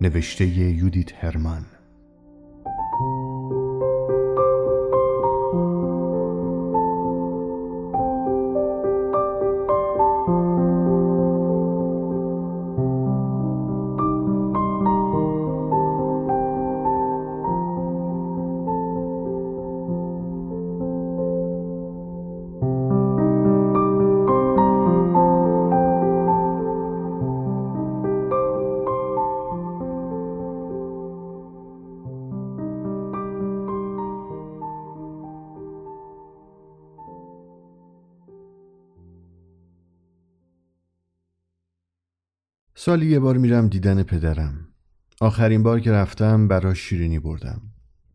نوشته یودیت هرمان. سالی یه بار میرم دیدن پدرم. آخرین بار که رفتم براش شیرینی بردم.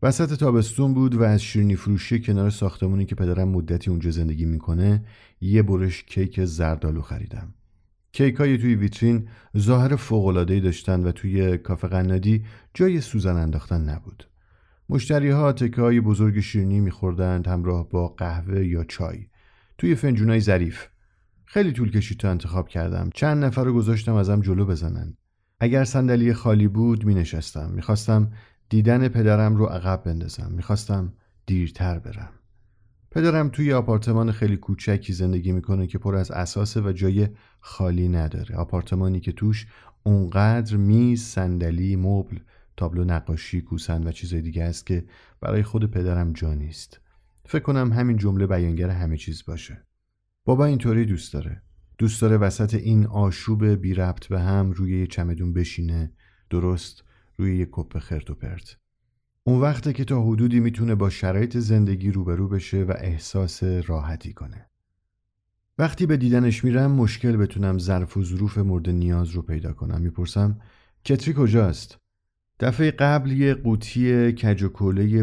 وسط تابستون بود و از شیرینی فروشی کنار ساختمونی که پدرم مدتی اونجا زندگی می‌کنه یه برش کیک زردالو خریدم. کیک های توی ویترین ظاهر فوقلادهی داشتن و توی کافه قنادی جای سوزن انداختن نبود. مشتری ها بزرگ شیرینی میخوردند همراه با قهوه یا چای. توی فنجونای ظریف. خیلی طول کشید تا انتخاب کردم. چند نفر رو گذاشتم ازم جلو بزنن. اگر صندلی خالی بود می نشستم می‌خواستم دیدن پدرم رو عقب بندازم. می‌خواستم دیرتر برم. پدرم توی آپارتمان خیلی کوچکی زندگی می‌کنه که پر از اساسه و جای خالی نداره. آپارتمانی که توش اونقدر میز صندلی مبل تابلو نقاشی کوسن و چیزای دیگه است که برای خود پدرم جا نیست. فکر کنم همین جمله بیانگر همه چیز باشه. بابا اینطوری دوست داره. دوست داره وسط این آشوب بی ربط به هم روی یه چمدون بشینه. درست روی یه کپ خرت و پرت. اون وقته که تا حدودی می‌تونه با شرایط زندگی روبرو بشه و احساس راحتی کنه. وقتی به دیدنش میرم مشکل بتونم ظرف و ظروف مورد نیاز رو پیدا کنم. می‌پرسم کتری کجاست؟ دفعه قبل یه قوطی کج و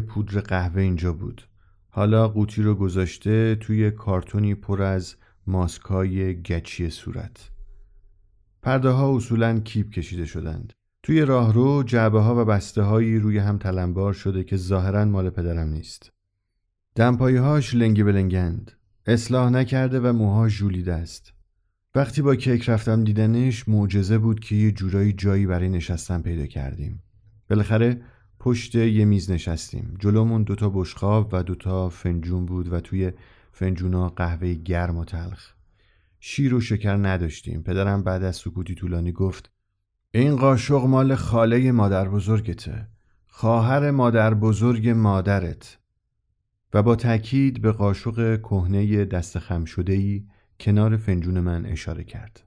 پودر قهوه اینجا بود. حالا قوطی رو گذاشته توی کارتونی پر از ماسکای گچی صورت. پرده ها اصولا کیپ کشیده شدند. توی راهرو جعبه ها و بسته هایی روی هم تلمبار شده که ظاهرا مال پدرم نیست. دمپایی هاش لنگی بلنگند. اصلاح نکرده و موهاش جولیده است. وقتی با کیک رفتم دیدنش معجزه بود که یه جورایی جایی برای نشستن پیدا کردیم. بالاخره پشت یه میز نشستیم. جلومون دوتا بشخاب و دوتا فنجون بود و توی فنجونا قهوه گرم و تلخ. شیر و شکر نداشتیم. پدرم بعد از سکوتی طولانی گفت این قاشق مال خاله مادر بزرگته خواهر مادر بزرگ مادرت. و با تاکید به قاشق کهنه دست خم شده ای کنار فنجون من اشاره کرد.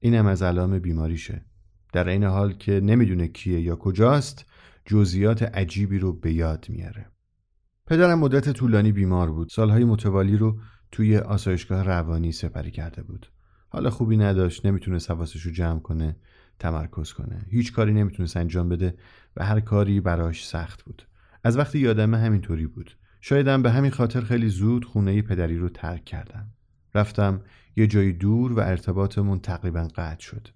اینم از علام بیماریشه. در این حال که نمی‌دونه کیه یا کجاست جزئیات عجیبی رو به یاد میاره. پدرم مدت طولانی بیمار بود. سالهای متوالی رو توی آسایشگاه روانی سپری کرده بود. حالا خوبی نداشت نمی‌تونه حواسش رو جمع کنه تمرکز کنه. هیچ کاری نمی‌تونست انجام بده و هر کاری براش سخت بود. از وقتی یادمه همینطوری بود. شایدم به همین خاطر خیلی زود خونه پدری رو ترک کردم. رفتم یه جایی دور و ارتباطمون تقریبا قطع شد.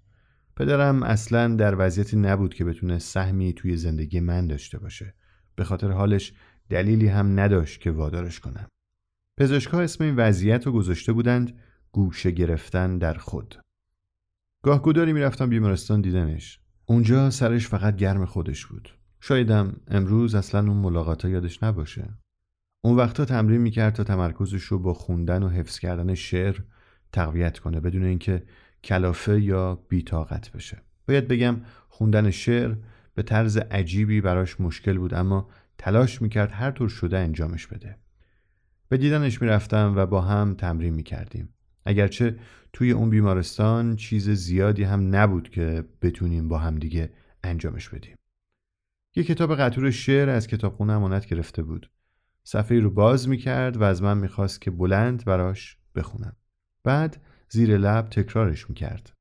پدرم اصلا در وضعیتی نبود که بتونه سهمی توی زندگی من داشته باشه. به خاطر حالش دلیلی هم نداشت که وادارش کنم. پزشکها اسم این وضعیت رو گذاشته بودند گوشه گرفتن در خود. گاهگداری می‌رفتم بیمارستان دیدنش. اونجا سرش فقط گرم خودش بود. شایدم امروز اصلا اون ملاقات یادش نباشه. اون وقتا تمرین می‌کرد تا تمرکزش رو با خوندن و حفظ کردن شعر تقویت کنه بدون اینکه کلافه یا بیتاقت بشه. باید بگم خوندن شعر به طرز عجیبی براش مشکل بود اما تلاش می‌کرد هر طور شده انجامش بده. به دیدنش می‌رفتم و با هم تمرین می‌کردیم. اگرچه توی اون بیمارستان چیز زیادی هم نبود که بتونیم با هم دیگه انجامش بدیم. یه کتاب قطور شعر از کتابخونه امانت گرفته بود. صفحه رو باز می‌کرد و از من می‌خواست که بلند براش بخونم. بعد زیر لب تکرارش می‌کرد.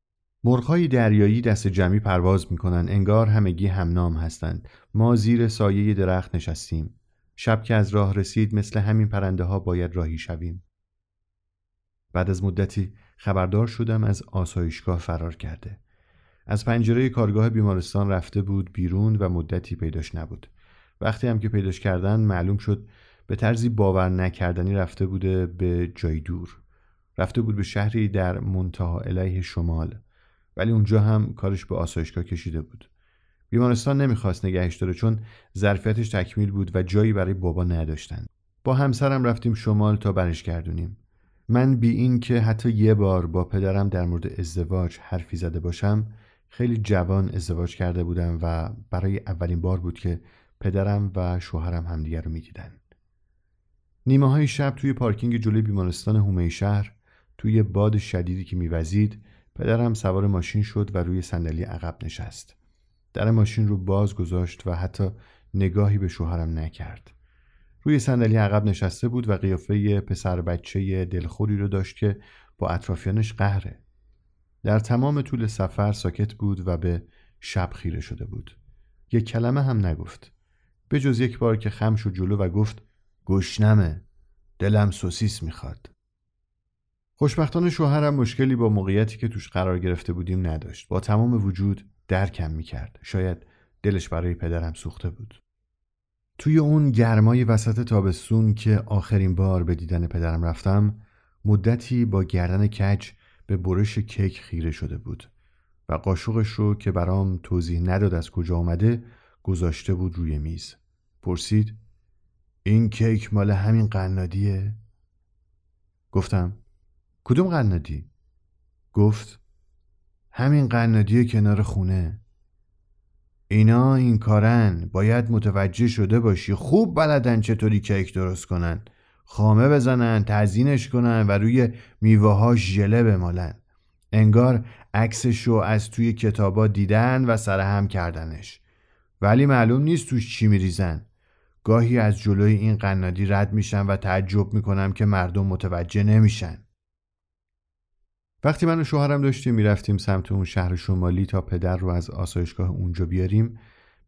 مرغهای دریایی دست جمعی پرواز می‌کنند. انگار همگی همنام هستند. ما زیر سایه درخت نشستیم. شب که از راه رسید مثل همین پرنده ها باید راهی شویم. بعد از مدتی خبردار شدم از آسایشگاه فرار کرده. از پنجره کارگاه بیمارستان رفته بود بیرون و مدتی پیداش نبود. وقتی هم که پیداش کردن معلوم شد به طرزی باور نکردنی رفته بوده به جای دور. رفته بود به شهری در منتها علیه شمال ولی اونجا هم کارش به آسایشگاه کشیده بود. بیمارستان نمی‌خواست نگهش داره چون ظرفیتش تکمیل بود و جایی برای بابا نداشتن. با همسرم رفتیم شمال تا برش گردونیم. من بی این که حتی یه بار با پدرم در مورد ازدواج حرفی زده باشم خیلی جوان ازدواج کرده بودم و برای اولین بار بود که پدرم و شوهرم همدیگر رو می‌دیدن. نیمه های شب توی پارکینگ جلوی بیمارستان هومه شهر توی باد شدیدی که میوزید پدرم سوار ماشین شد و روی صندلی عقب نشست. در ماشین رو باز گذاشت و حتی نگاهی به شوهرم نکرد. روی صندلی عقب نشسته بود و قیافه پسر بچه دلخوری رو داشت که با اطرافیانش قهره. در تمام طول سفر ساکت بود و به شب خیره شده بود. یک کلمه هم نگفت. به جز یک بار که خم شد جلو و گفت گشنمه دلم سوسیس می‌خواد. خوشبختانه شوهرم مشکلی با موقعیتی که توش قرار گرفته بودیم نداشت. با تمام وجود درکم می‌کرد. شاید دلش برای پدرم سوخته بود. توی اون گرمای وسط تابستون که آخرین بار به دیدن پدرم رفتم مدتی با گردن کج به برش کیک خیره شده بود و قاشقش رو که برام توضیح نداد از کجا آمده گذاشته بود روی میز. پرسید این کیک مال همین قنادیه؟ گفتم کدوم قنادی؟ گفت همین قنادی کنار خونه. اینا این کارن باید متوجه شده باشی خوب بلدن چطوری کیک درست کنن. خامه بزنن تزینش کنن و روی میوه ها ژله بمالن. انگار عکسش رو از توی کتابا دیدن و سرهم کردنش. ولی معلوم نیست توش چی میریزن. گاهی از جلوی این قنادی رد میشن و تعجب می‌کنم که مردم متوجه نمیشن. وقتی من و شوهرم داشتیم می‌رفتیم سمت اون شهر شمالی تا پدر رو از آسایشگاه اونجا بیاریم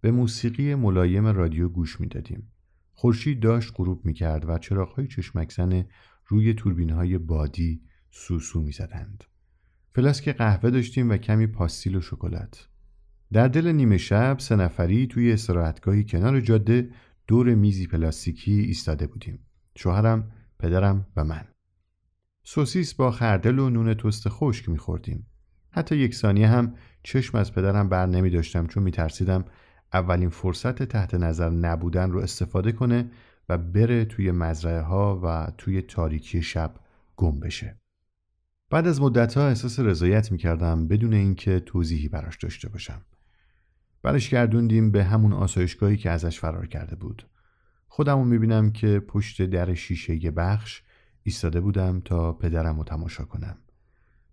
به موسیقی ملایم رادیو گوش می‌دادیم. خورشید داشت غروب می‌کرد و چراغهای چشمکزن روی های بادی سوسو می‌زدند. فلاسک قهوه داشتیم و کمی پاستیل و شکلات. در دل نیمه شب سه نفری توی استراحتگاهی کنار جاده دور میزی پلاستیکی ایستاده بودیم. شوهرم پدرم و من. سوسیس با خردل و نون تست خشک میخوردیم. حتی یک ثانیه هم چشم از پدرم بر نمی داشتم چون میترسیدم اولین فرصت تحت نظر نبودن رو استفاده کنه و بره توی مزرعه ها و توی تاریکی شب گم بشه. بعد از مدت ها احساس رضایت می‌کردم بدون اینکه توضیحی براش داشته باشم. برش گردوندیم به همون آسایشگاهی که ازش فرار کرده بود. خودمو می‌بینم که پشت در شیشه بخش ایستاده بودم تا پدرم رو تماشا کنم.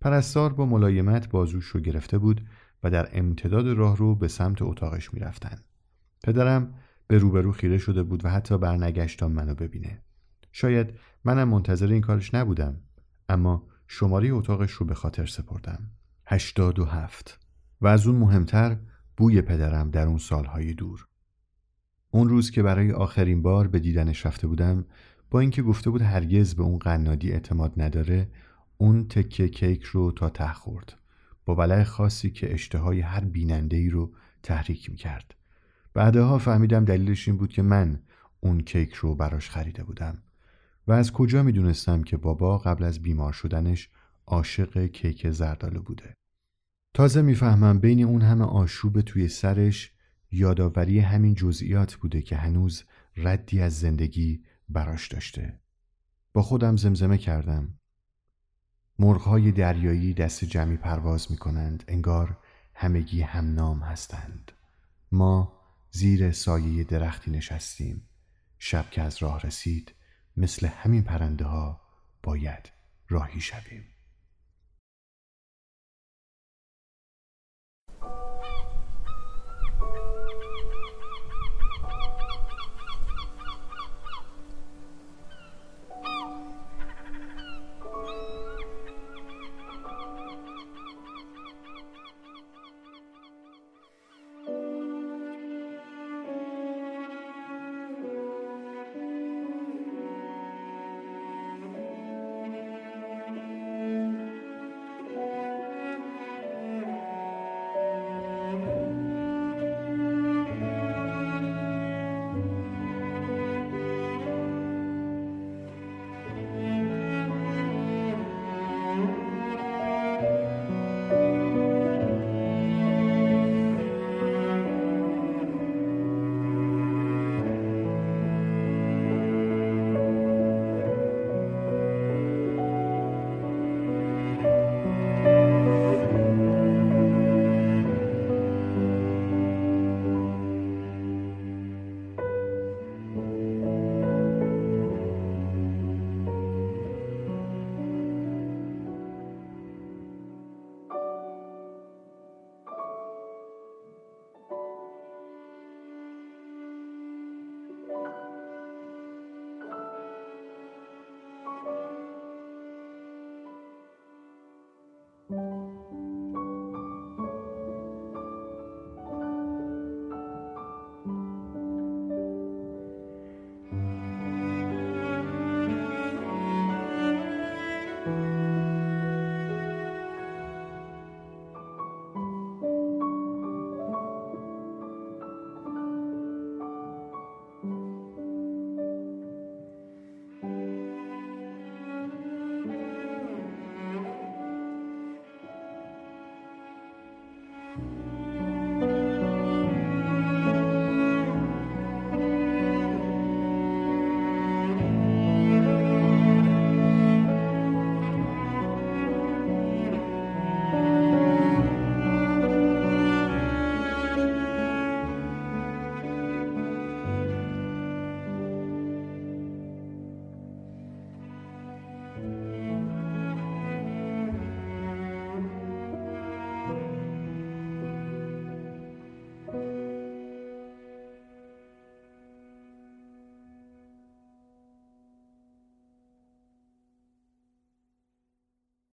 پرستار با ملایمت بازوش رو گرفته بود و در امتداد راه رو به سمت اتاقش می‌رفتن. پدرم به روبرو خیره شده بود و حتی برنگشت تا منو ببینه. شاید منم منتظر این کارش نبودم اما شماره اتاقش رو به خاطر سپردم. هشتاد و هفت. و از اون مهمتر بوی پدرم در اون سالهای دور. اون روز که برای آخرین بار به دیدنش رفته بودم با اینکه گفته بود هرگز به اون قنادی اعتماد نداره اون تکه کیک رو تا ته خورد. با ولع خاصی که اشتهای هر بیننده ای رو تحریک می‌کرد. بعدها فهمیدم دلیلش این بود که من اون کیک رو براش خریده بودم. و از کجا می‌دونستم که بابا قبل از بیمار شدنش عاشق کیک زردالو بوده. تازه می‌فهمم بین اون همه آشوب توی سرش یادآوری همین جزئیات بوده که هنوز ردی از زندگی براش داشته. با خودم زمزمه کردم. مرغهای دریایی دست جمعی پرواز می کنند انگار همگی همنام هستند. ما زیر سایه درختی نشستیم. شب که از راه رسید مثل همین پرنده ها باید راهی شویم.